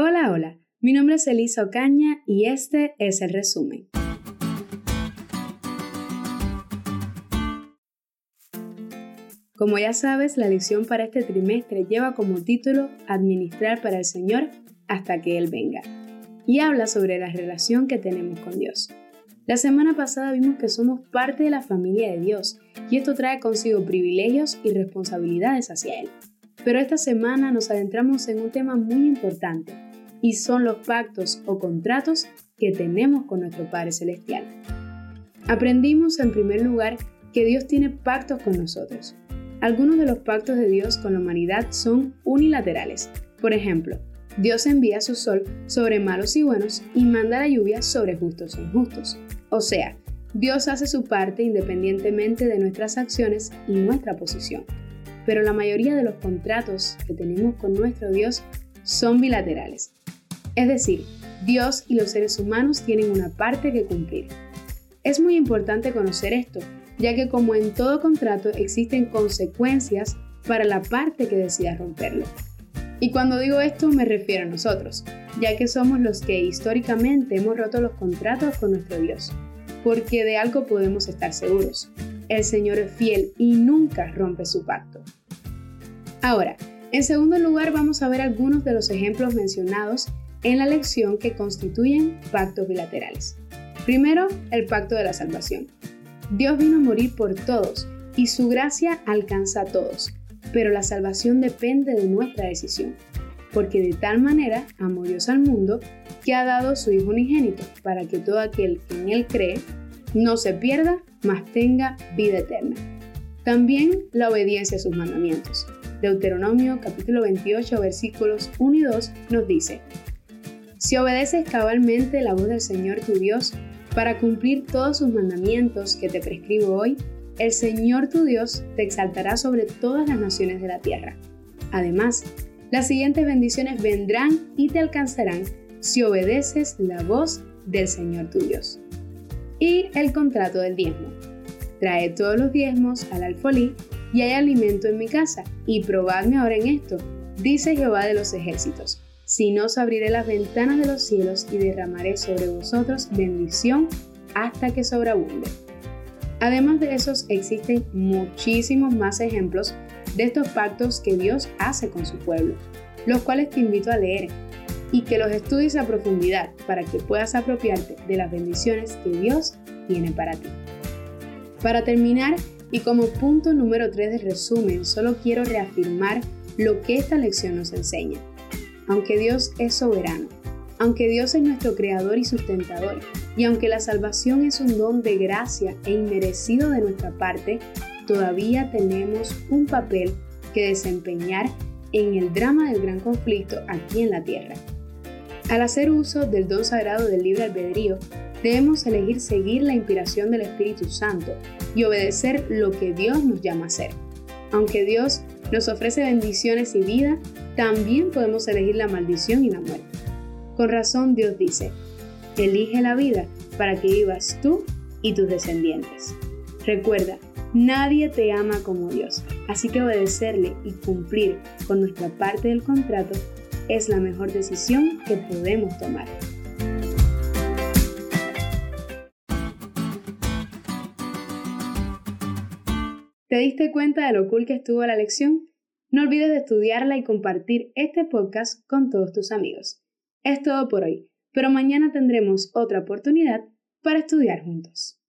Hola, hola. Mi nombre es Elisa Ocaña y este es el resumen. Como ya sabes, la lección para este trimestre lleva como título Administrar para el Señor hasta que Él venga y habla sobre la relación que tenemos con Dios. La semana pasada vimos que somos parte de la familia de Dios y esto trae consigo privilegios y responsabilidades hacia Él. Pero esta semana nos adentramos en un tema muy importante y son los pactos o contratos que tenemos con nuestro Padre Celestial. Aprendimos en primer lugar que Dios tiene pactos con nosotros. Algunos de los pactos de Dios con la humanidad son unilaterales. Por ejemplo, Dios envía su sol sobre malos y buenos y manda la lluvia sobre justos e injustos. O sea, Dios hace su parte independientemente de nuestras acciones y nuestra posición. Pero la mayoría de los contratos que tenemos con nuestro Dios son bilaterales. Es decir, Dios y los seres humanos tienen una parte que cumplir. Es muy importante conocer esto, ya que como en todo contrato existen consecuencias para la parte que decida romperlo. Y cuando digo esto me refiero a nosotros, ya que somos los que históricamente hemos roto los contratos con nuestro Dios, porque de algo podemos estar seguros. El Señor es fiel y nunca rompe su pacto. Ahora, en segundo lugar vamos a ver algunos de los ejemplos mencionados en la lección que constituyen pactos bilaterales. Primero, el pacto de la salvación. Dios vino a morir por todos y su gracia alcanza a todos, pero la salvación depende de nuestra decisión, porque de tal manera amó Dios al mundo que ha dado su Hijo unigénito, para que todo aquel que en Él cree no se pierda, mas tenga vida eterna. También la obediencia a sus mandamientos. Deuteronomio capítulo 28 versículos 1 y 2 nos dice, Si obedeces cabalmente la voz del Señor tu Dios, para cumplir todos sus mandamientos que te prescribo hoy, el Señor tu Dios te exaltará sobre todas las naciones de la tierra. Además, las siguientes bendiciones vendrán y te alcanzarán si obedeces la voz del Señor tu Dios. Y el contrato del diezmo. Trae todos los diezmos al alfolí y hay alimento en mi casa, y probadme ahora en esto, dice Jehová de los ejércitos si no os abriré las ventanas de los cielos y derramaré sobre vosotros bendición hasta que sobreabunde. Además de esos, existen muchísimos más ejemplos de estos pactos que Dios hace con su pueblo, los cuales te invito a leer y que los estudies a profundidad para que puedas apropiarte de las bendiciones que Dios tiene para ti. Para terminar, y como punto número 3 de resumen, solo quiero reafirmar lo que esta lección nos enseña aunque Dios es soberano, aunque Dios es nuestro creador y sustentador, y aunque la salvación es un don de gracia e inmerecido de nuestra parte, todavía tenemos un papel que desempeñar en el drama del gran conflicto aquí en la tierra. Al hacer uso del don sagrado del libre albedrío, debemos elegir seguir la inspiración del Espíritu Santo y obedecer lo que Dios nos llama a hacer. Aunque Dios nos ofrece bendiciones y vida, también podemos elegir la maldición y la muerte. Con razón Dios dice, elige la vida para que vivas tú y tus descendientes. Recuerda, nadie te ama como Dios, así que obedecerle y cumplir con nuestra parte del contrato es la mejor decisión que podemos tomar. ¿Te diste cuenta de lo cool que estuvo la lección? No olvides de estudiarla y compartir este podcast con todos tus amigos. Es todo por hoy, pero mañana tendremos otra oportunidad para estudiar juntos.